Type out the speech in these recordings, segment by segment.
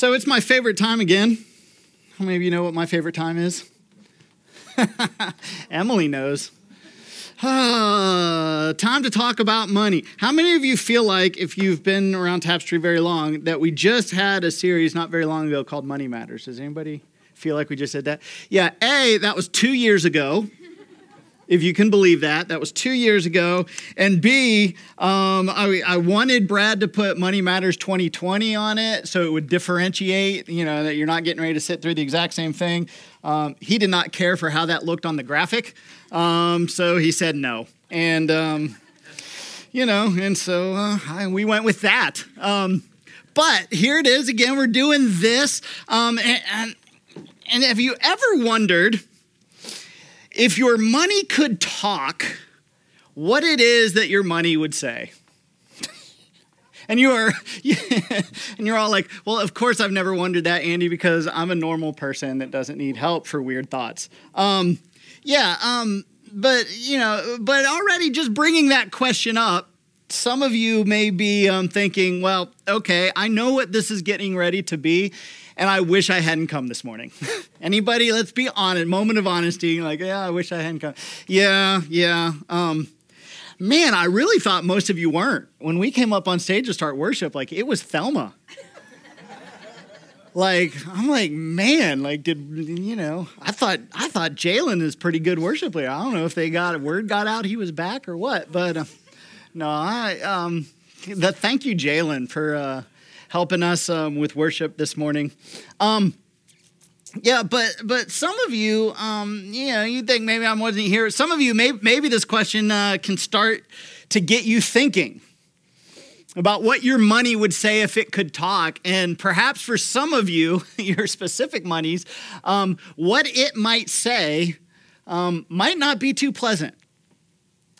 So it's my favorite time again. How many of you know what my favorite time is? Emily knows. Uh, time to talk about money. How many of you feel like, if you've been around Tapestry very long, that we just had a series not very long ago called Money Matters? Does anybody feel like we just did that? Yeah, A, that was two years ago if you can believe that. That was two years ago. And B, um, I, I, wanted Brad to put Money Matters 2020 on it so it would differentiate, you know, that you're not getting ready to sit through the exact same thing. Um, he did not care for how that looked on the graphic. Um, so he said no. And, um, you know, and so uh, I, we went with that. Um, but here it is again, we're doing this. Um, and, and, and have you ever wondered? If your money could talk, what it is that your money would say. and you are and you're all like, "Well, of course I've never wondered that, Andy, because I'm a normal person that doesn't need help for weird thoughts." Um, yeah, um, but you know, but already just bringing that question up, some of you may be um, thinking, "Well, okay, I know what this is getting ready to be, and I wish I hadn't come this morning. Anybody? Let's be honest. Moment of honesty. Like, yeah, I wish I hadn't come. Yeah, yeah. Um, man, I really thought most of you weren't. When we came up on stage to start worship, like it was Thelma. like I'm like, man, like did you know? I thought I thought Jalen is pretty good worship leader. I don't know if they got word got out he was back or what, but uh, no, I um, the, thank you, Jalen, for. Uh, helping us um, with worship this morning. Um, yeah, but but some of you, um, you know, you think maybe I wasn't here. Some of you, maybe, maybe this question uh, can start to get you thinking about what your money would say if it could talk. And perhaps for some of you, your specific monies, um, what it might say um, might not be too pleasant.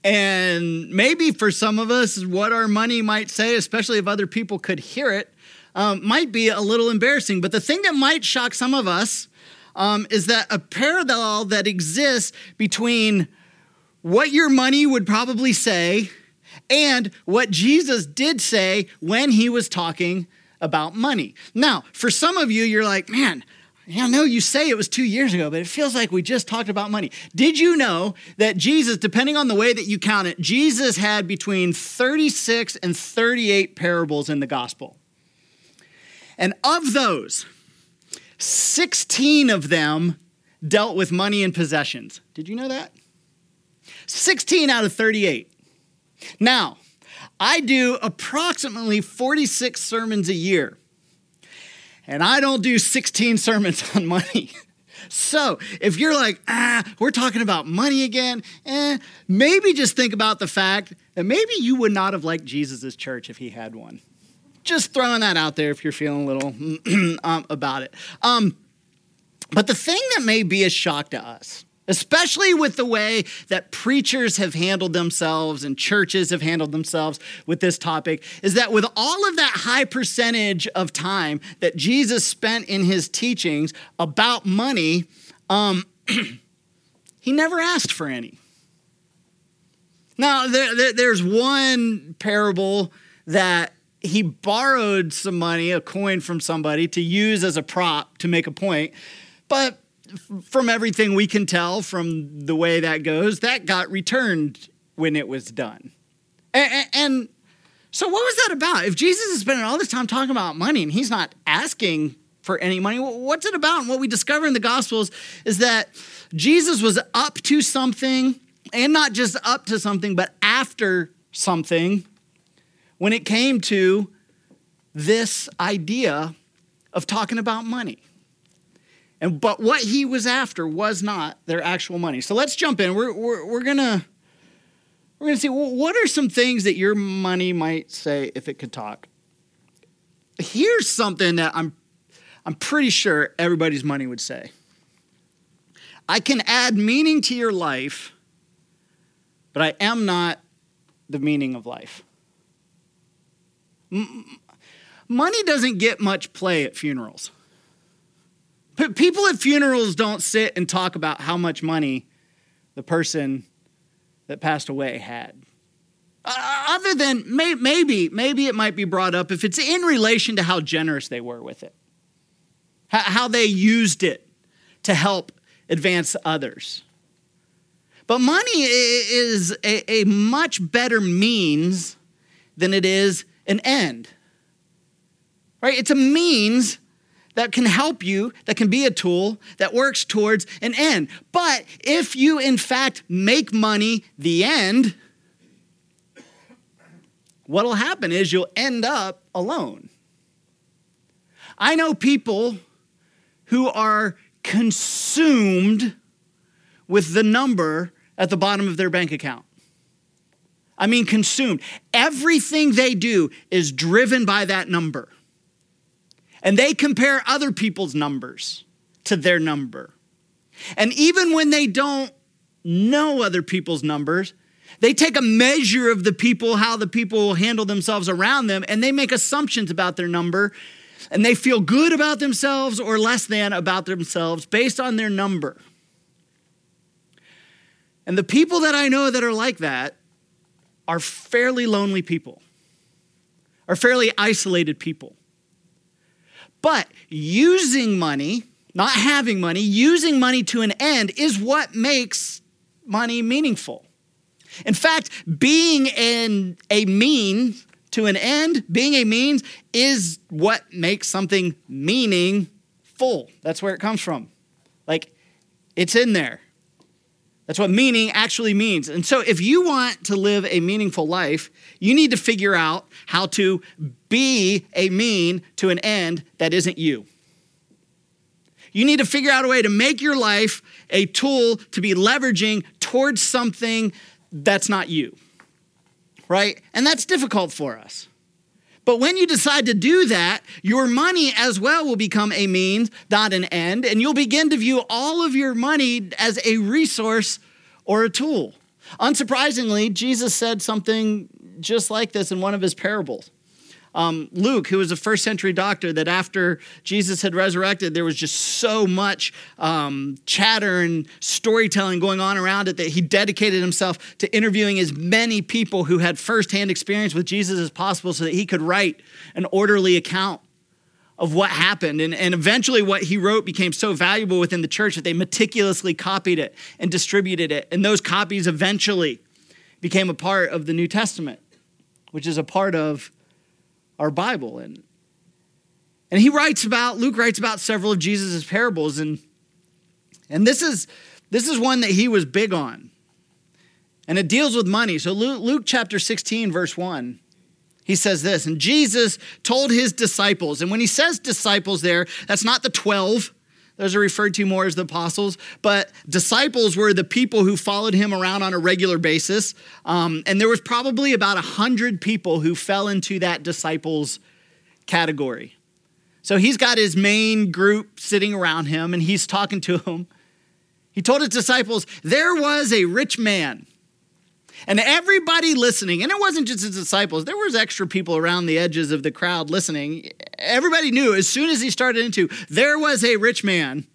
And maybe for some of us, what our money might say, especially if other people could hear it, um, might be a little embarrassing. But the thing that might shock some of us um, is that a parallel that exists between what your money would probably say and what Jesus did say when he was talking about money. Now, for some of you, you're like, man, I know you say it was two years ago, but it feels like we just talked about money. Did you know that Jesus, depending on the way that you count it, Jesus had between 36 and 38 parables in the gospel? And of those, 16 of them dealt with money and possessions. Did you know that? 16 out of 38. Now, I do approximately 46 sermons a year, and I don't do 16 sermons on money. So if you're like, ah, we're talking about money again, eh, maybe just think about the fact that maybe you would not have liked Jesus' church if he had one. Just throwing that out there if you're feeling a little um, about it. Um, but the thing that may be a shock to us, especially with the way that preachers have handled themselves and churches have handled themselves with this topic, is that with all of that high percentage of time that Jesus spent in his teachings about money, um, he never asked for any. Now, there, there, there's one parable that he borrowed some money, a coin from somebody, to use as a prop to make a point. But from everything we can tell from the way that goes, that got returned when it was done. And, and, so, what was that about? If Jesus is spending all this time talking about money and he's not asking for any money, what's it about? And what we discover in the Gospels is that Jesus was up to something, and not just up to something, but after something when it came to this idea of talking about money. And but what he was after was not their actual money. So let's jump in. We're, we're, we're gonna we're gonna see well, what are some things that your money might say if it could talk. Here's something that I'm I'm pretty sure everybody's money would say. I can add meaning to your life, but I am not the meaning of life. Money doesn't get much play at funerals. People at funerals don't sit and talk about how much money the person that passed away had. Uh, other than may, maybe, maybe it might be brought up if it's in relation to how generous they were with it. how they used it to help advance others. But money is a, a much better means than it is an end. Right? It's a means that can help you, that can be a tool that works towards an end. But if you, in fact, make money the end, what'll happen is you'll end up alone. I know people who are consumed with the number at the bottom of their bank account. I mean, consumed. Everything they do is driven by that number. And they compare other people's numbers to their number. And even when they don't know other people's numbers, they take a measure of the people, how the people handle themselves around them, and they make assumptions about their number. And they feel good about themselves or less than about themselves based on their number. And the people that I know that are like that are fairly lonely people, are fairly isolated people. But using money, not having money, using money to an end is what makes money meaningful. In fact, being an, a means to an end, being a means, is what makes something meaningful. That's where it comes from. Like, it's in there. That's what meaning actually means. And so, if you want to live a meaningful life, you need to figure out how to be a mean to an end that isn't you. You need to figure out a way to make your life a tool to be leveraging towards something that's not you, right? And that's difficult for us. But when you decide to do that, your money as well will become a means, not an end, and you'll begin to view all of your money as a resource or a tool. Unsurprisingly, Jesus said something just like this in one of his parables. Um, Luke, who was a first century doctor, that after Jesus had resurrected, there was just so much um, chatter and storytelling going on around it that he dedicated himself to interviewing as many people who had firsthand experience with Jesus as possible so that he could write an orderly account of what happened. And, and eventually, what he wrote became so valuable within the church that they meticulously copied it and distributed it. And those copies eventually became a part of the New Testament, which is a part of our Bible. And, and he writes about, Luke writes about several of Jesus' parables. And, and this, is, this is one that he was big on. And it deals with money. So Luke, Luke chapter 16, verse 1. He says this, and Jesus told his disciples, and when he says disciples there, that's not the 12, those are referred to more as the apostles, but disciples were the people who followed him around on a regular basis. Um, and there was probably about 100 people who fell into that disciples category. So he's got his main group sitting around him and he's talking to them. He told his disciples, There was a rich man. And everybody listening, and it wasn't just his disciples, there was extra people around the edges of the crowd listening. Everybody knew as soon as he started into, there was a rich man.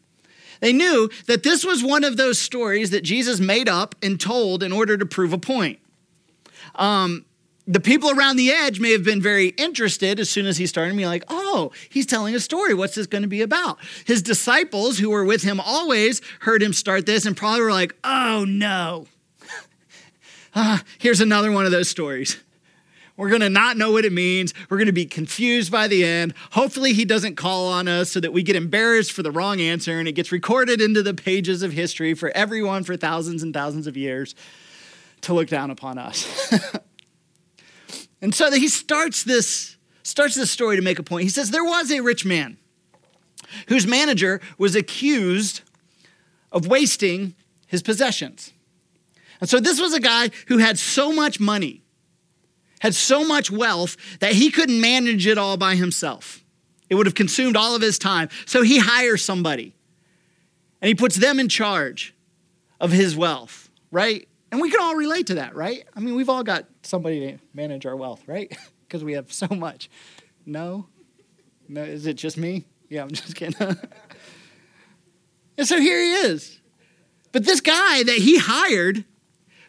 They knew that this was one of those stories that Jesus made up and told in order to prove a point. Um, the people around the edge may have been very interested as soon as he started to be like, oh, he's telling a story. What's this going to be about? His disciples, who were with him always, heard him start this and probably were like, oh no. Ah, here's another one of those stories. We're going to not know what it means. We're going to be confused by the end. Hopefully, he doesn't call on us so that we get embarrassed for the wrong answer and it gets recorded into the pages of history for everyone for thousands and thousands of years to look down upon us. and so he starts this starts this story to make a point. He says there was a rich man whose manager was accused of wasting his possessions. And so this was a guy who had so much money, had so much wealth that he couldn't manage it all by himself. It would have consumed all of his time. So he hires somebody and he puts them in charge of his wealth, right? And we can all relate to that, right? I mean, we've all got somebody to manage our wealth, right? Because we have so much. No? No, is it just me? Yeah, I'm just kidding. and so here he is. But this guy that he hired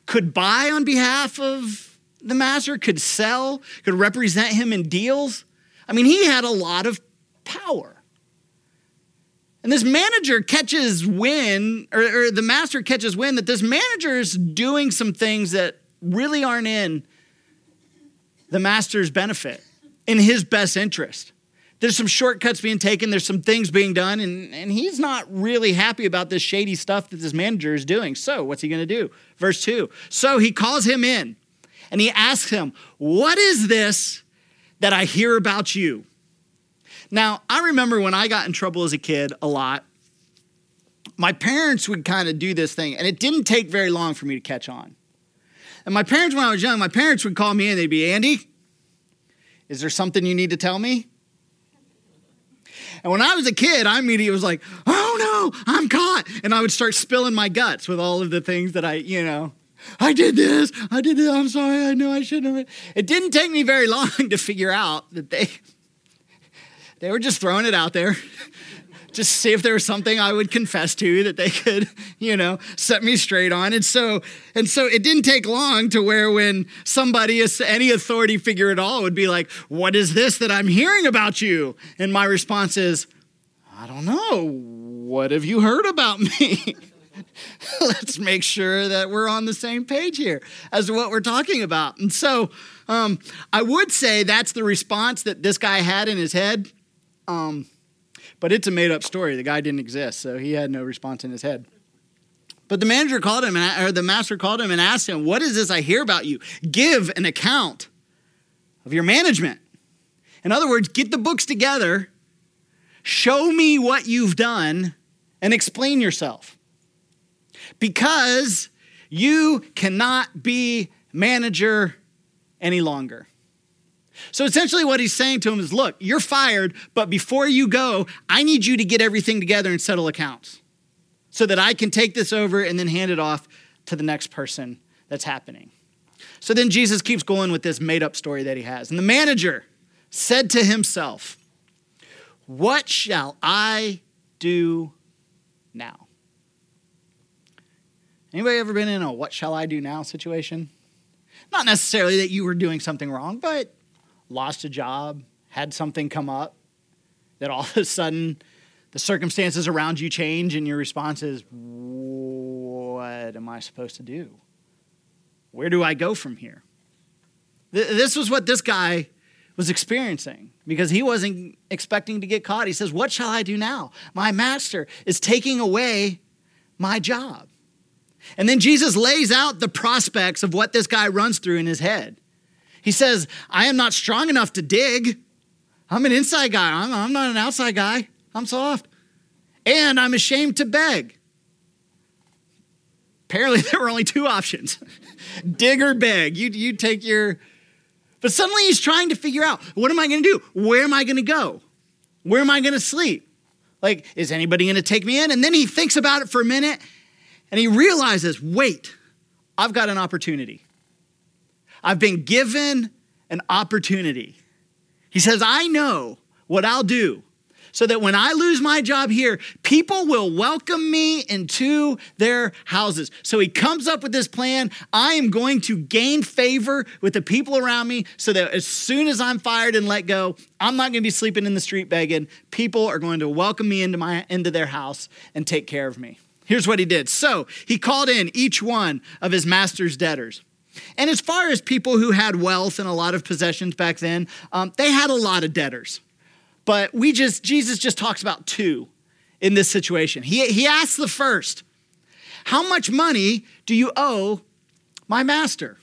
could buy on behalf of the master, could sell, could represent him in deals. I mean, he had a lot of power. And this manager catches wind, or, or the master catches wind that this manager is doing some things that really aren't in the master's benefit, in his best interest. There's some shortcuts being taken, there's some things being done, and, and he's not really happy about this shady stuff that this manager is doing. So, what's he gonna do? Verse 2 So he calls him in and he asks him, What is this that I hear about you? Now, I remember when I got in trouble as a kid a lot, my parents would kind of do this thing, and it didn't take very long for me to catch on. And my parents, when I was young, my parents would call me and they'd be, Andy, is there something you need to tell me? And when I was a kid, I immediately was like, oh no, I'm caught. And I would start spilling my guts with all of the things that I, you know, I did this, I did this, I'm sorry, I know I shouldn't have. It didn't take me very long to figure out that they they were just throwing it out there. Just see if there was something I would confess to that they could, you know, set me straight on. And so, and so it didn't take long to where when somebody, any authority figure at all, would be like, "What is this that I'm hearing about you?" And my response is, "I don't know. What have you heard about me?" Let's make sure that we're on the same page here as to what we're talking about. And so, um, I would say that's the response that this guy had in his head. Um, but it's a made up story. The guy didn't exist, so he had no response in his head. But the manager called him, and, or the master called him and asked him, What is this I hear about you? Give an account of your management. In other words, get the books together, show me what you've done, and explain yourself. Because you cannot be manager any longer. So essentially, what he's saying to him is look, you're fired, but before you go, I need you to get everything together and settle accounts so that I can take this over and then hand it off to the next person that's happening. So then Jesus keeps going with this made up story that he has. And the manager said to himself, What shall I do now? Anybody ever been in a what shall I do now situation? Not necessarily that you were doing something wrong, but lost a job, had something come up, that all of a sudden the circumstances around you change and your response is, What am I supposed to do? Where do I go from here? This was what this guy was experiencing because he wasn't expecting to get caught. He says, What shall I do now? My master is taking away my job. And then Jesus lays out the prospects of what this guy runs through in his head. He says, I am not strong enough to dig. I'm an inside guy. I'm, I'm not an outside guy. I'm soft. And I'm ashamed to beg. Apparently, there were only two options dig or beg. You, you take your. But suddenly he's trying to figure out what am I going to do? Where am I going to go? Where am I going to sleep? Like, is anybody going to take me in? And then he thinks about it for a minute and he realizes wait, I've got an opportunity. I've been given an opportunity. He says, I know what I'll do so that when I lose my job here, people will welcome me into their houses. So he comes up with this plan. I am going to gain favor with the people around me so that as soon as I'm fired and let go, I'm not going to be sleeping in the street begging. People are going to welcome me into my into their house and take care of me. Here's what he did. So, he called in each one of his master's debtors. And as far as people who had wealth and a lot of possessions back then, um, they had a lot of debtors. But we just, Jesus just talks about two in this situation. He, he asks the first, How much money do you owe my master?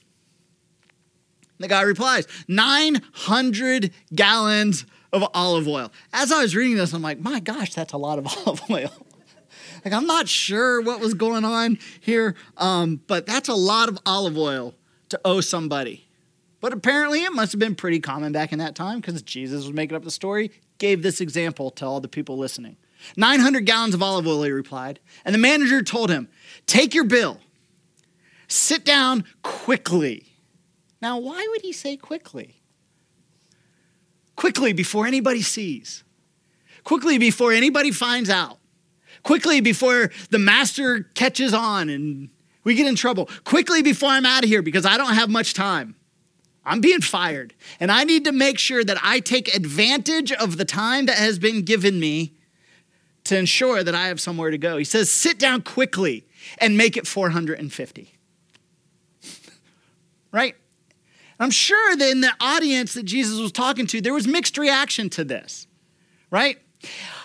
The guy replies, 900 gallons of olive oil. As I was reading this, I'm like, my gosh, that's a lot of olive oil. like, I'm not sure what was going on here, um, but that's a lot of olive oil to owe somebody. But apparently, it must have been pretty common back in that time because Jesus was making up the story, gave this example to all the people listening. 900 gallons of olive oil, he replied. And the manager told him, Take your bill, sit down quickly. Now, why would he say quickly? Quickly before anybody sees, quickly before anybody finds out, quickly before the master catches on and we get in trouble quickly before I'm out of here because I don't have much time. I'm being fired. And I need to make sure that I take advantage of the time that has been given me to ensure that I have somewhere to go. He says, Sit down quickly and make it 450. right? I'm sure that in the audience that Jesus was talking to, there was mixed reaction to this, right?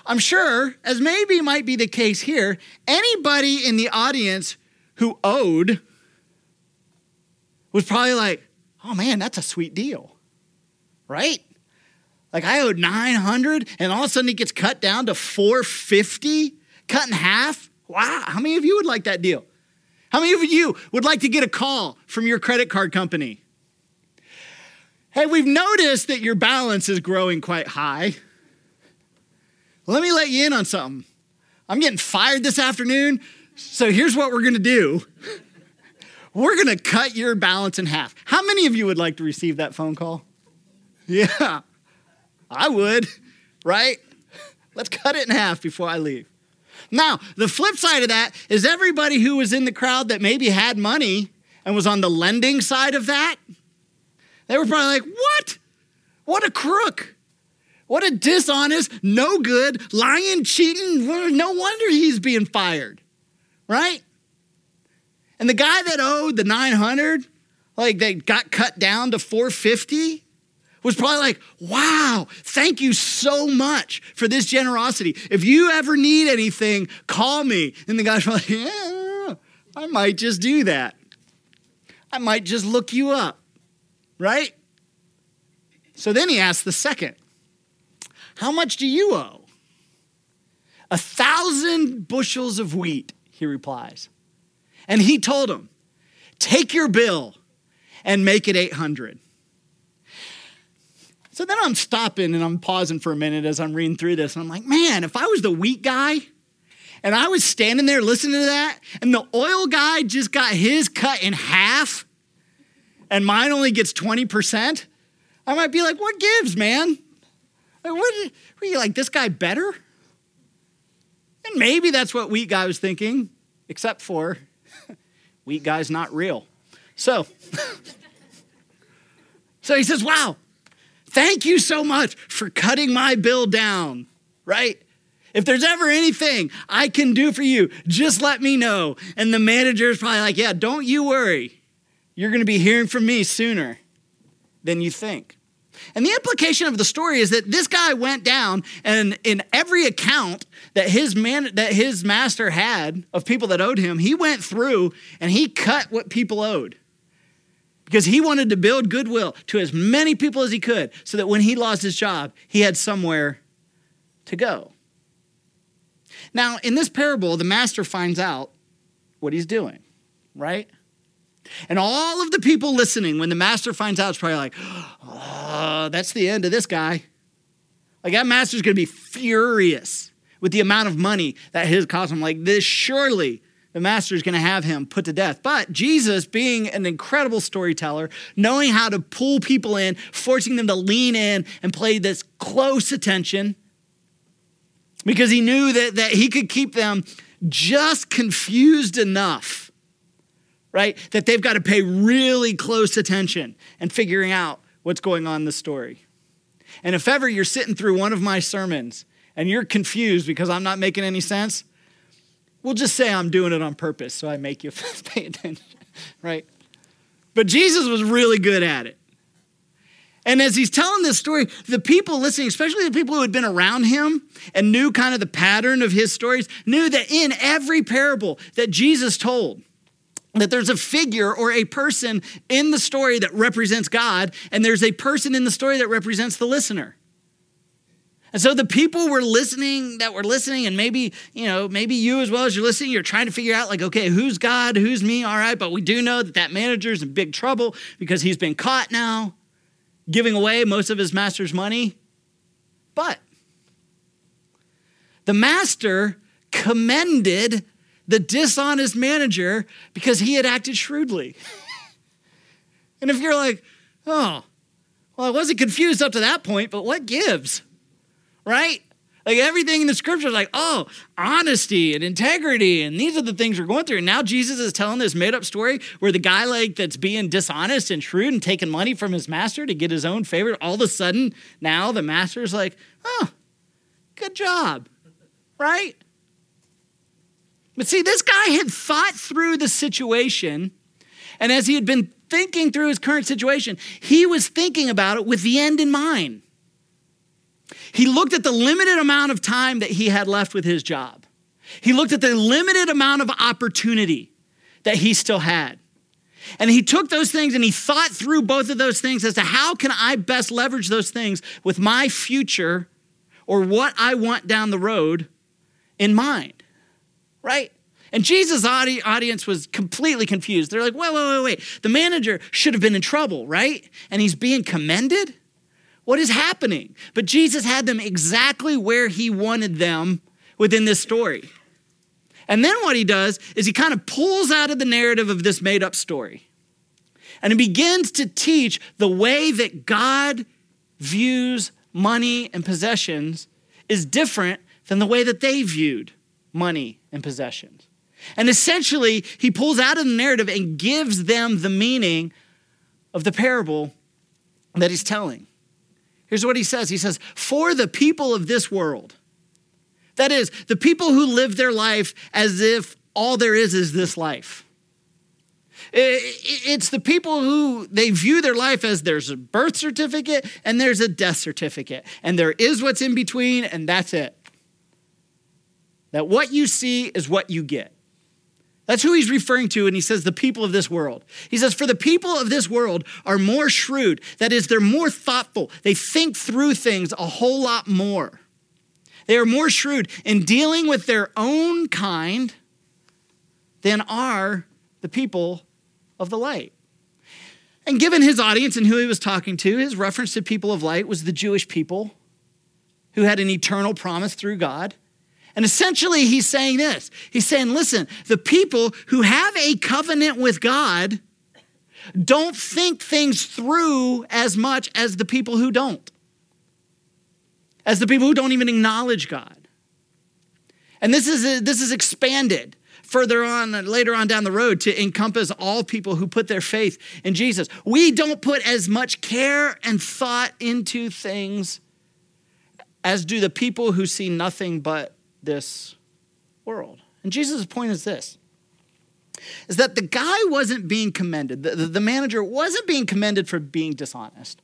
I'm sure, as maybe might be the case here, anybody in the audience who owed was probably like, oh man, that's a sweet deal, right? Like I owed 900 and all of a sudden it gets cut down to 450, cut in half. Wow, how many of you would like that deal? How many of you would like to get a call from your credit card company? Hey, we've noticed that your balance is growing quite high. Let me let you in on something. I'm getting fired this afternoon, so here's what we're gonna do. We're gonna cut your balance in half. How many of you would like to receive that phone call? Yeah, I would, right? Let's cut it in half before I leave. Now, the flip side of that is everybody who was in the crowd that maybe had money and was on the lending side of that, they were probably like, What? What a crook. What a dishonest, no good, lying, cheating. No wonder he's being fired, right? And the guy that owed the 900, like they got cut down to 450, was probably like, wow, thank you so much for this generosity. If you ever need anything, call me. And the guy's like, yeah, I might just do that. I might just look you up, right? So then he asks the second how much do you owe? A thousand bushels of wheat, he replies. And he told him, Take your bill and make it 800. So then I'm stopping and I'm pausing for a minute as I'm reading through this. And I'm like, man, if I was the wheat guy and I was standing there listening to that, and the oil guy just got his cut in half and mine only gets 20%, I might be like, what gives, man? Like, what, were you like, this guy better? And maybe that's what Wheat Guy was thinking, except for Wheat Guy's not real. So, so he says, wow, thank you so much for cutting my bill down, right? If there's ever anything I can do for you, just let me know. And the manager is probably like, yeah, don't you worry. You're going to be hearing from me sooner than you think. And the implication of the story is that this guy went down and in every account that his man that his master had of people that owed him, he went through and he cut what people owed. Because he wanted to build goodwill to as many people as he could so that when he lost his job, he had somewhere to go. Now, in this parable, the master finds out what he's doing, right? And all of the people listening, when the master finds out, it's probably like, oh, that's the end of this guy. Like that master's gonna be furious with the amount of money that his cost him. Like this, surely the master is gonna have him put to death. But Jesus, being an incredible storyteller, knowing how to pull people in, forcing them to lean in and play this close attention, because he knew that, that he could keep them just confused enough right? That they've got to pay really close attention and figuring out what's going on in the story. And if ever you're sitting through one of my sermons and you're confused because I'm not making any sense, we'll just say I'm doing it on purpose so I make you pay attention, right? But Jesus was really good at it. And as he's telling this story, the people listening, especially the people who had been around him and knew kind of the pattern of his stories, knew that in every parable that Jesus told, that there's a figure or a person in the story that represents God, and there's a person in the story that represents the listener. And so the people were listening that were listening, and maybe, you know, maybe you as well as you're listening, you're trying to figure out, like, okay, who's God, who's me, all right, but we do know that that manager's in big trouble because he's been caught now giving away most of his master's money. But the master commended the dishonest manager because he had acted shrewdly. and if you're like, oh, well, I wasn't confused up to that point, but what gives? Right? Like everything in the scripture is like, oh, honesty and integrity, and these are the things we're going through. And now Jesus is telling this made up story where the guy like that's being dishonest and shrewd and taking money from his master to get his own favor, all of a sudden now the master's like, oh, good job. right? But see, this guy had thought through the situation, and as he had been thinking through his current situation, he was thinking about it with the end in mind. He looked at the limited amount of time that he had left with his job. He looked at the limited amount of opportunity that he still had. And he took those things and he thought through both of those things as to how can I best leverage those things with my future or what I want down the road in mind, right? And Jesus' audience was completely confused. They're like, wait, wait, wait, wait. The manager should have been in trouble, right? And he's being commended? What is happening? But Jesus had them exactly where he wanted them within this story. And then what he does is he kind of pulls out of the narrative of this made up story. And he begins to teach the way that God views money and possessions is different than the way that they viewed money and possessions. And essentially, he pulls out of the narrative and gives them the meaning of the parable that he's telling. Here's what he says He says, For the people of this world, that is, the people who live their life as if all there is is this life. It's the people who they view their life as there's a birth certificate and there's a death certificate, and there is what's in between, and that's it. That what you see is what you get. That's who he's referring to, and he says, the people of this world. He says, for the people of this world are more shrewd. That is, they're more thoughtful. They think through things a whole lot more. They are more shrewd in dealing with their own kind than are the people of the light. And given his audience and who he was talking to, his reference to people of light was the Jewish people who had an eternal promise through God. And essentially, he's saying this He's saying, listen, the people who have a covenant with God don't think things through as much as the people who don't, as the people who don't even acknowledge God. And this is, this is expanded further on, later on down the road, to encompass all people who put their faith in Jesus. We don't put as much care and thought into things as do the people who see nothing but this world. And Jesus' point is this is that the guy wasn't being commended, the, the, the manager wasn't being commended for being dishonest.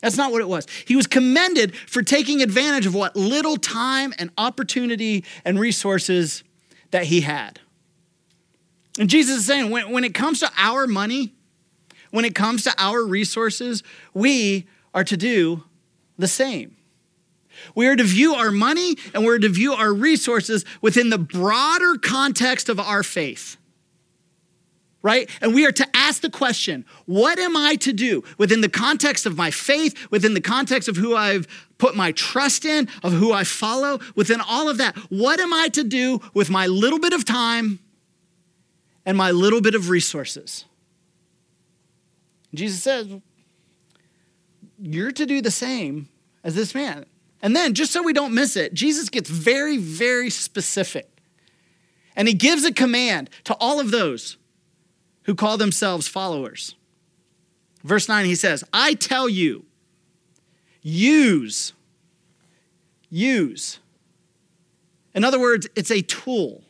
That's not what it was. He was commended for taking advantage of what little time and opportunity and resources that he had. And Jesus is saying when, when it comes to our money, when it comes to our resources, we are to do the same. We are to view our money and we're to view our resources within the broader context of our faith. Right? And we are to ask the question what am I to do within the context of my faith, within the context of who I've put my trust in, of who I follow, within all of that? What am I to do with my little bit of time and my little bit of resources. Jesus says, You're to do the same as this man. And then, just so we don't miss it, Jesus gets very, very specific. And he gives a command to all of those who call themselves followers. Verse 9, he says, I tell you, use, use. In other words, it's a tool.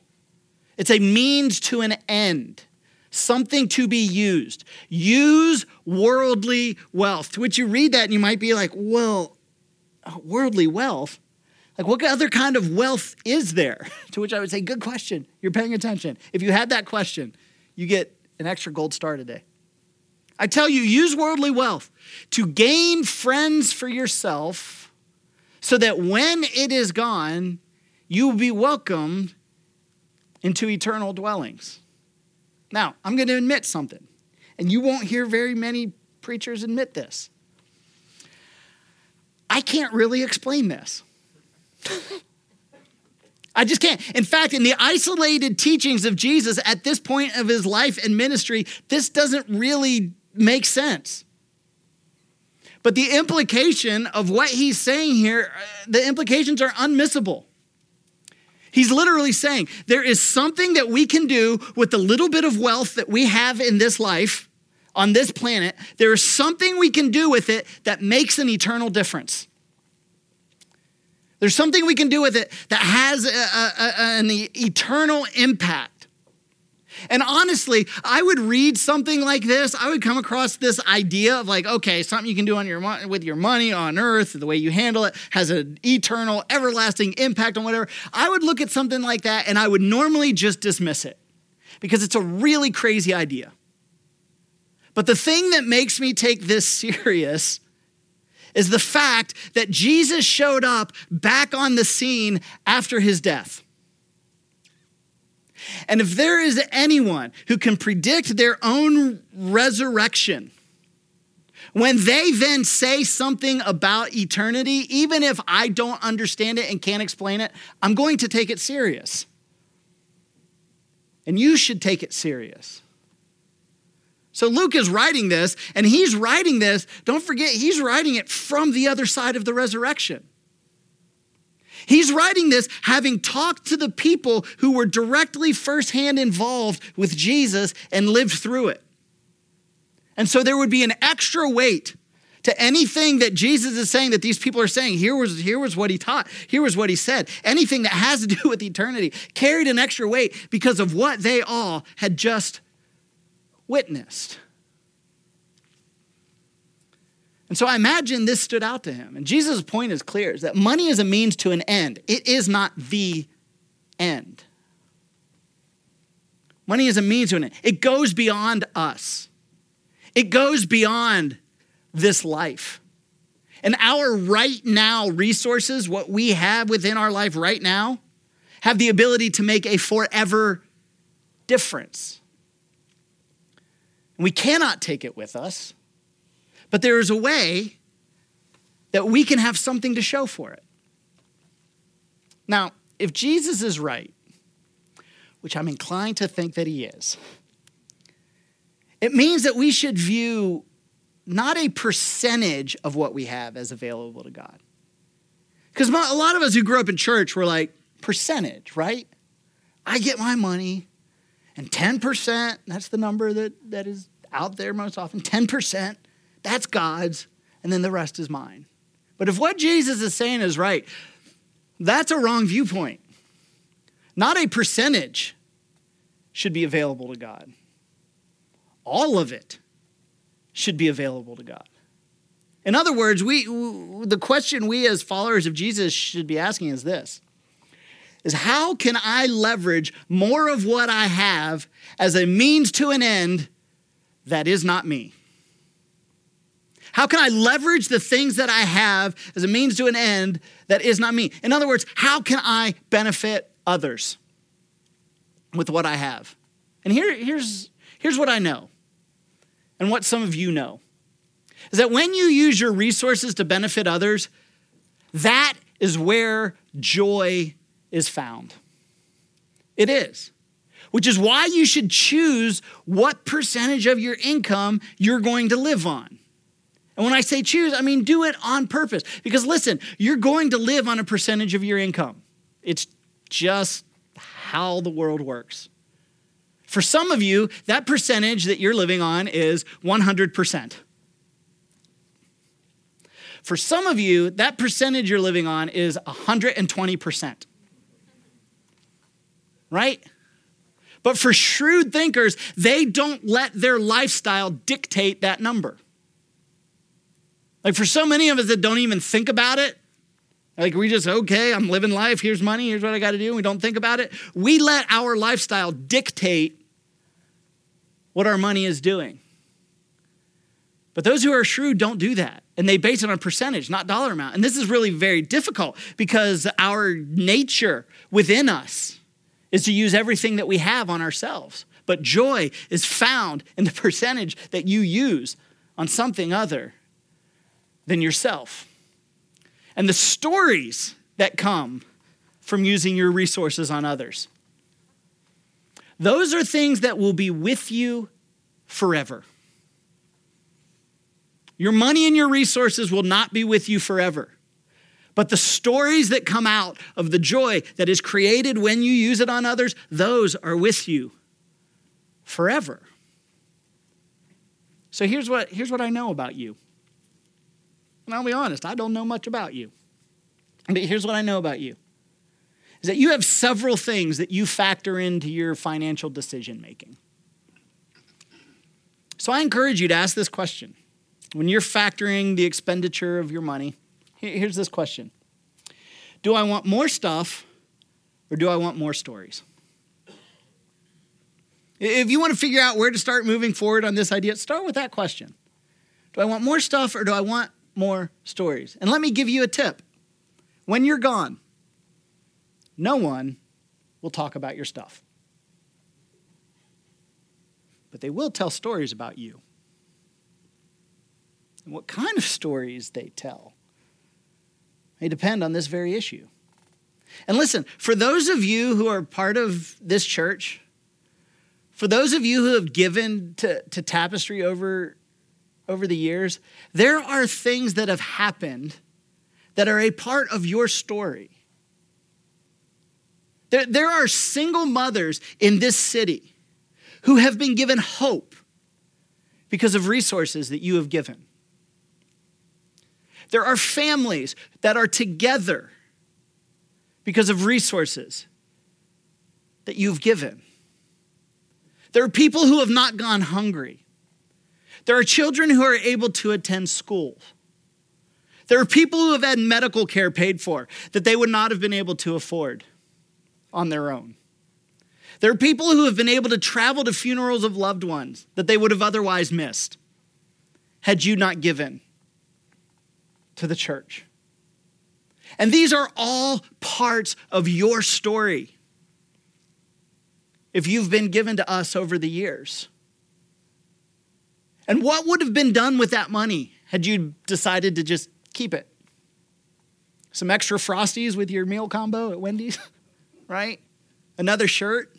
It's a means to an end, something to be used. Use worldly wealth. To which you read that and you might be like, well, worldly wealth? Like, what other kind of wealth is there? to which I would say, good question. You're paying attention. If you had that question, you get an extra gold star today. I tell you, use worldly wealth to gain friends for yourself so that when it is gone, you will be welcomed into eternal dwellings. Now, I'm going to admit something, and you won't hear very many preachers admit this. I can't really explain this. I just can't. In fact, in the isolated teachings of Jesus at this point of his life and ministry, this doesn't really make sense. But the implication of what he's saying here, uh, the implications are unmissable. He's literally saying there is something that we can do with the little bit of wealth that we have in this life, on this planet. There is something we can do with it that makes an eternal difference. There's something we can do with it that has a, a, a, an eternal impact. And honestly, I would read something like this. I would come across this idea of like, okay, something you can do on your with your money on earth, the way you handle it has an eternal, everlasting impact on whatever. I would look at something like that and I would normally just dismiss it because it's a really crazy idea. But the thing that makes me take this serious is the fact that Jesus showed up back on the scene after his death. And if there is anyone who can predict their own resurrection, when they then say something about eternity, even if I don't understand it and can't explain it, I'm going to take it serious. And you should take it serious. So Luke is writing this, and he's writing this, don't forget, he's writing it from the other side of the resurrection. He's writing this having talked to the people who were directly firsthand involved with Jesus and lived through it. And so there would be an extra weight to anything that Jesus is saying that these people are saying. Here was, here was what he taught, here was what he said. Anything that has to do with eternity carried an extra weight because of what they all had just witnessed. And so I imagine this stood out to him. And Jesus' point is clear is that money is a means to an end. It is not the end. Money is a means to an end. It goes beyond us. It goes beyond this life. And our right now resources, what we have within our life right now, have the ability to make a forever difference. And we cannot take it with us. But there is a way that we can have something to show for it. Now, if Jesus is right, which I'm inclined to think that he is, it means that we should view not a percentage of what we have as available to God. Because a lot of us who grew up in church were like, percentage, right? I get my money, and 10%, that's the number that, that is out there most often, 10% that's God's, and then the rest is mine. But if what Jesus is saying is right, that's a wrong viewpoint. Not a percentage should be available to God, all of it should be available to God. In other words, we, the question we as followers of Jesus should be asking is this is how can I leverage more of what I have as a means to an end that is not me? How can I leverage the things that I have as a means to an end that is not me? In other words, how can I benefit others with what I have? And here, here's, here's what I know, and what some of you know is that when you use your resources to benefit others, that is where joy is found. It is. Which is why you should choose what percentage of your income you're going to live on. And when I say choose, I mean do it on purpose. Because listen, you're going to live on a percentage of your income. It's just how the world works. For some of you, that percentage that you're living on is 100%. For some of you, that percentage you're living on is 120%. Right? But for shrewd thinkers, they don't let their lifestyle dictate that number. Like for so many of us that don't even think about it, like we just, okay, I'm living life, here's money, here's what I got to do, we don't think about it. We let our lifestyle dictate what our money is doing. But those who are shrewd don't do that. And they base it on percentage, not dollar amount. And this is really very difficult because our nature within us is to use everything that we have on ourselves. But joy is found in the percentage that you use on something other than yourself. And the stories that come from using your resources on others. Those are things that will be with you forever. Your money and your resources will not be with you forever. But the stories that come out of the joy that is created when you use it on others, those are with you forever. So here's what, here's what I know about you. And I'll be honest, I don't know much about you. But here's what I know about you is that you have several things that you factor into your financial decision making. So I encourage you to ask this question. When you're factoring the expenditure of your money, here's this question Do I want more stuff or do I want more stories? If you want to figure out where to start moving forward on this idea, start with that question. Do I want more stuff or do I want more stories? And let me give you a tip. When you're gone, no one will talk about your stuff. But they will tell stories about you. And what kind of stories they tell may depend on this very issue. And listen, for those of you who are part of this church, for those of you who have given to, to Tapestry over, over the years, there are things that have happened that are a part of your story. There, there are single mothers in this city who have been given hope because of resources that you have given. There are families that are together because of resources that you've given. There are people who have not gone hungry. There are children who are able to attend school. There are people who have had medical care paid for that they would not have been able to afford on their own. There are people who have been able to travel to funerals of loved ones that they would have otherwise missed had you not given to the church. And these are all parts of your story if you've been given to us over the years. And what would have been done with that money had you decided to just keep it? Some extra Frosties with your meal combo at Wendy's, right? Another shirt.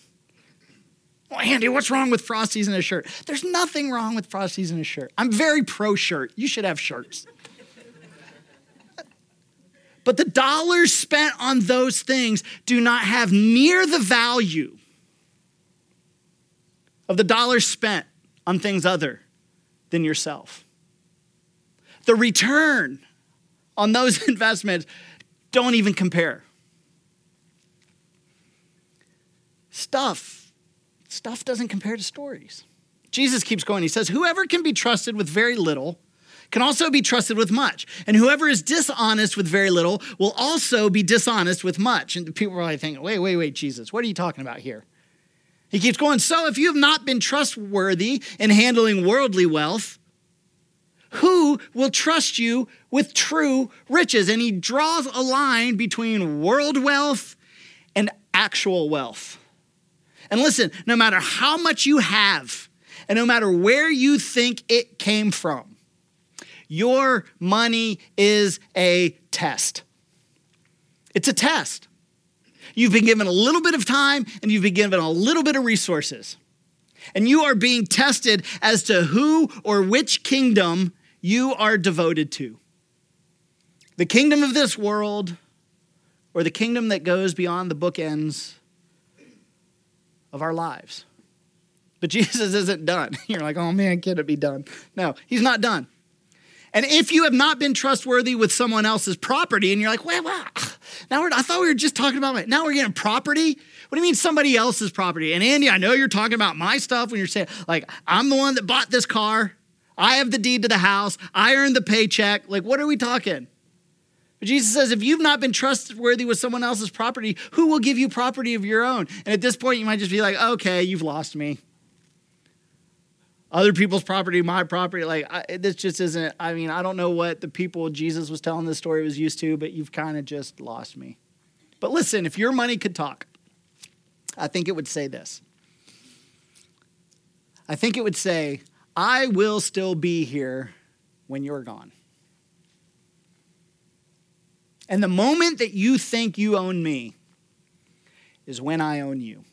Well, Andy, what's wrong with Frosties in a shirt? There's nothing wrong with Frosties in a shirt. I'm very pro shirt. You should have shirts. But the dollars spent on those things do not have near the value of the dollars spent on things other than yourself. The return on those investments don't even compare. Stuff, stuff doesn't compare to stories. Jesus keeps going. He says, Whoever can be trusted with very little can also be trusted with much. And whoever is dishonest with very little will also be dishonest with much. And people are like thinking, wait, wait, wait, Jesus, what are you talking about here? He keeps going, So if you have not been trustworthy in handling worldly wealth, who will trust you with true riches? And he draws a line between world wealth and actual wealth. And listen, no matter how much you have, and no matter where you think it came from, your money is a test. It's a test. You've been given a little bit of time and you've been given a little bit of resources. And you are being tested as to who or which kingdom you are devoted to the kingdom of this world or the kingdom that goes beyond the bookends of our lives. But Jesus isn't done. You're like, oh man, can it be done? No, he's not done. And if you have not been trustworthy with someone else's property, and you're like, wait, what? Ah, now we're, I thought we were just talking about my, now we're getting property. What do you mean somebody else's property? And Andy, I know you're talking about my stuff when you're saying, like, I'm the one that bought this car. I have the deed to the house. I earned the paycheck. Like, what are we talking? But Jesus says, if you've not been trustworthy with someone else's property, who will give you property of your own? And at this point, you might just be like, okay, you've lost me other people's property, my property. Like, I, this just isn't, I mean, I don't know what the people Jesus was telling this story was used to, but you've kind of just lost me. But listen, if your money could talk, I think it would say this. I think it would say, I will still be here when you're gone. And the moment that you think you own me is when I own you.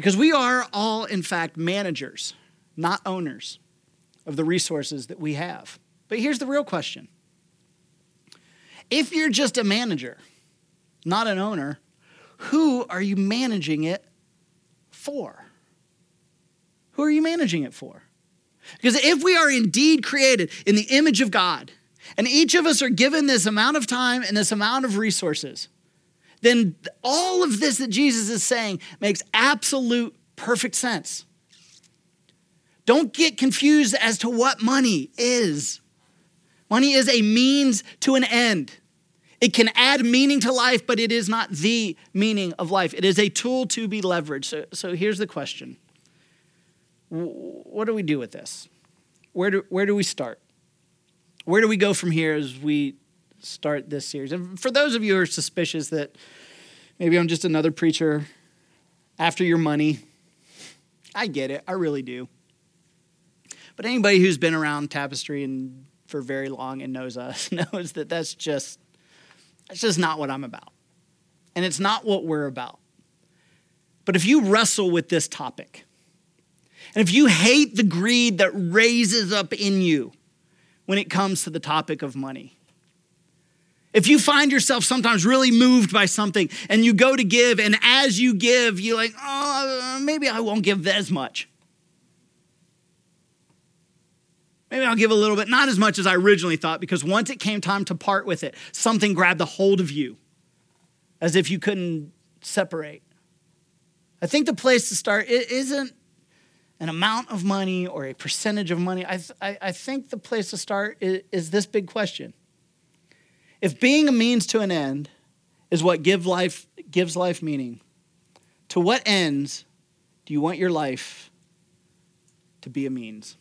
Because we are all, in fact, managers, not owners of the resources that we have. But here's the real question if you're just a manager, not an owner, who are you managing it for? Who are you managing it for? Because if we are indeed created in the image of God, and each of us are given this amount of time and this amount of resources, then all of this that Jesus is saying makes absolute perfect sense. Don't get confused as to what money is. Money is a means to an end. It can add meaning to life, but it is not the meaning of life. It is a tool to be leveraged. So, so here's the question What do we do with this? Where do, where do we start? Where do we go from here as we start this series? And for those of you who are suspicious that maybe I'm just another preacher after your money, I get it. I really do. But anybody who's been around Tapestry and for very long and knows us knows that that's just that's just not what I'm about. And it's not what we're about. But if you wrestle with this topic, and if you hate the greed that raises up in you when it comes to the topic of money, if you find yourself sometimes really moved by something and you go to give, and as you give, you're like, oh, maybe I won't give as much. Maybe I'll give a little bit, not as much as I originally thought, because once it came time to part with it, something grabbed a hold of you as if you couldn't separate. I think the place to start isn't an amount of money or a percentage of money. I, I, I think the place to start is, is this big question. If being a means to an end is what give life, gives life meaning, to what ends do you want your life to be a means?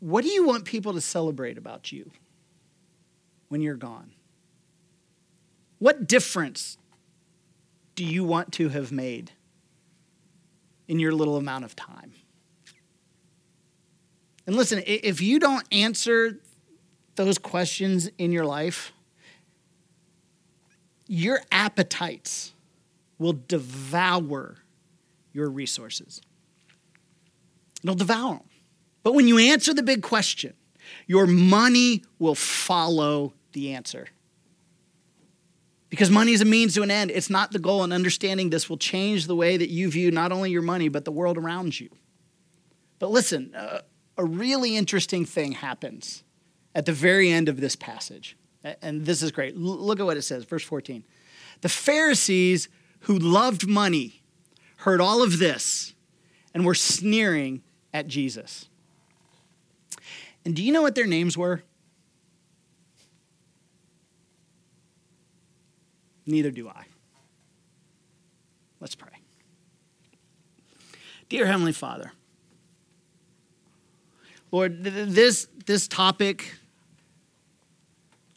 What do you want people to celebrate about you when you're gone? What difference do you want to have made in your little amount of time? And listen, if you don't answer those questions in your life, your appetites will devour your resources. It'll devour them. But when you answer the big question, your money will follow the answer. Because money is a means to an end, it's not the goal, and understanding this will change the way that you view not only your money, but the world around you. But listen, uh, a really interesting thing happens at the very end of this passage. And this is great. Look at what it says, verse 14. The Pharisees who loved money heard all of this and were sneering at Jesus. And do you know what their names were? Neither do I. Let's pray. Dear Heavenly Father, Lord, this, this topic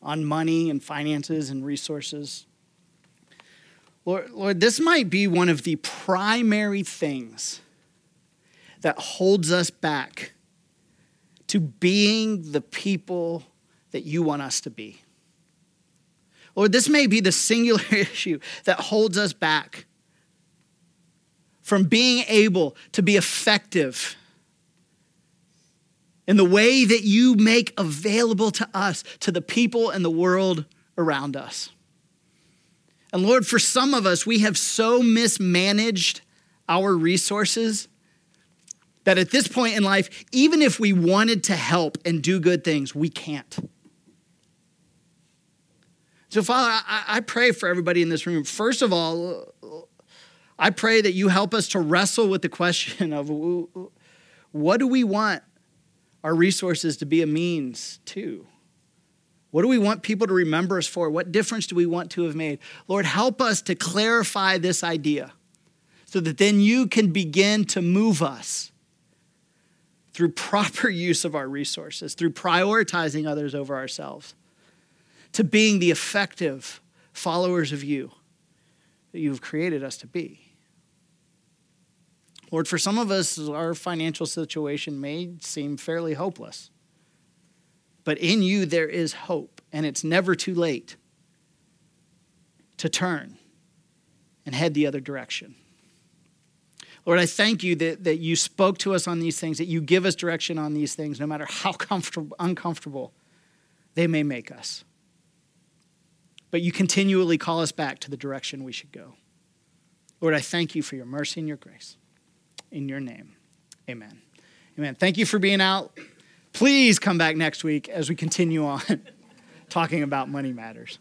on money and finances and resources, Lord, Lord, this might be one of the primary things that holds us back to being the people that you want us to be. Lord, this may be the singular issue that holds us back from being able to be effective in the way that you make available to us, to the people and the world around us. And Lord, for some of us, we have so mismanaged our resources that at this point in life, even if we wanted to help and do good things, we can't. So, Father, I, I, pray for everybody in this room. First of all, I pray that you help us to wrestle with the question of what do we want our resources to be a means to? What do we want people to remember us for? What difference do we want to have made? Lord, help us to clarify this idea so that then you can begin to move us through proper use of our resources, through prioritizing others over ourselves, to being the effective followers of you that you've created us to be. Lord, for some of us, our financial situation may seem fairly hopeless. But in you, there is hope, and it's never too late to turn and head the other direction. Lord, I thank you that, that you spoke to us on these things, that you give us direction on these things, no matter how comfortable, uncomfortable they may make us. But you continually call us back to the direction we should go. Lord, I thank you for your mercy and your grace. In your name, amen. Amen. Thank you for being out. Please come back next week as we continue on talking about money matters.